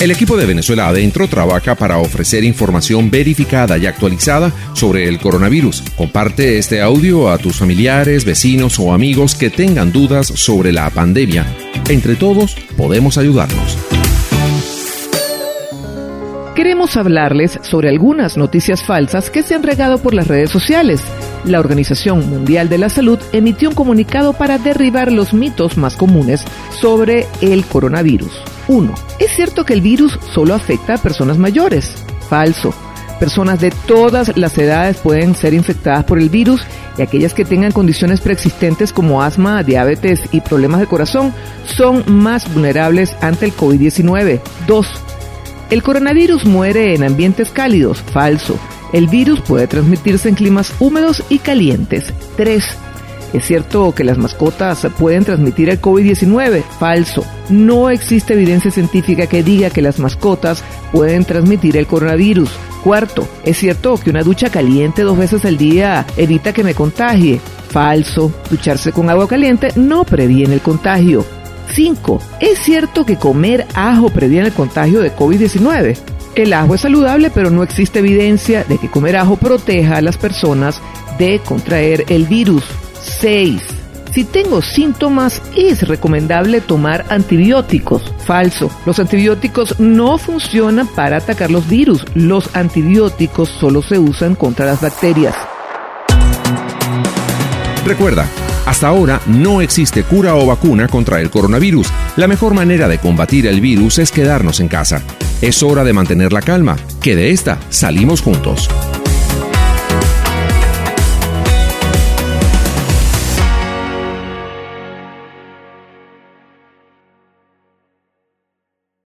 El equipo de Venezuela Adentro trabaja para ofrecer información verificada y actualizada sobre el coronavirus. Comparte este audio a tus familiares, vecinos o amigos que tengan dudas sobre la pandemia. Entre todos podemos ayudarnos. Queremos hablarles sobre algunas noticias falsas que se han regado por las redes sociales. La Organización Mundial de la Salud emitió un comunicado para derribar los mitos más comunes sobre el coronavirus. 1. Es cierto que el virus solo afecta a personas mayores. Falso. Personas de todas las edades pueden ser infectadas por el virus y aquellas que tengan condiciones preexistentes como asma, diabetes y problemas de corazón son más vulnerables ante el COVID-19. 2. El coronavirus muere en ambientes cálidos. Falso. El virus puede transmitirse en climas húmedos y calientes. 3. ¿Es cierto que las mascotas pueden transmitir el COVID-19? Falso. No existe evidencia científica que diga que las mascotas pueden transmitir el coronavirus. Cuarto, ¿es cierto que una ducha caliente dos veces al día evita que me contagie? Falso. Ducharse con agua caliente no previene el contagio. 5. ¿Es cierto que comer ajo previene el contagio de COVID-19? El ajo es saludable, pero no existe evidencia de que comer ajo proteja a las personas de contraer el virus. 6. Si tengo síntomas, es recomendable tomar antibióticos. Falso. Los antibióticos no funcionan para atacar los virus. Los antibióticos solo se usan contra las bacterias. Recuerda, hasta ahora no existe cura o vacuna contra el coronavirus. La mejor manera de combatir el virus es quedarnos en casa. Es hora de mantener la calma, que de esta salimos juntos.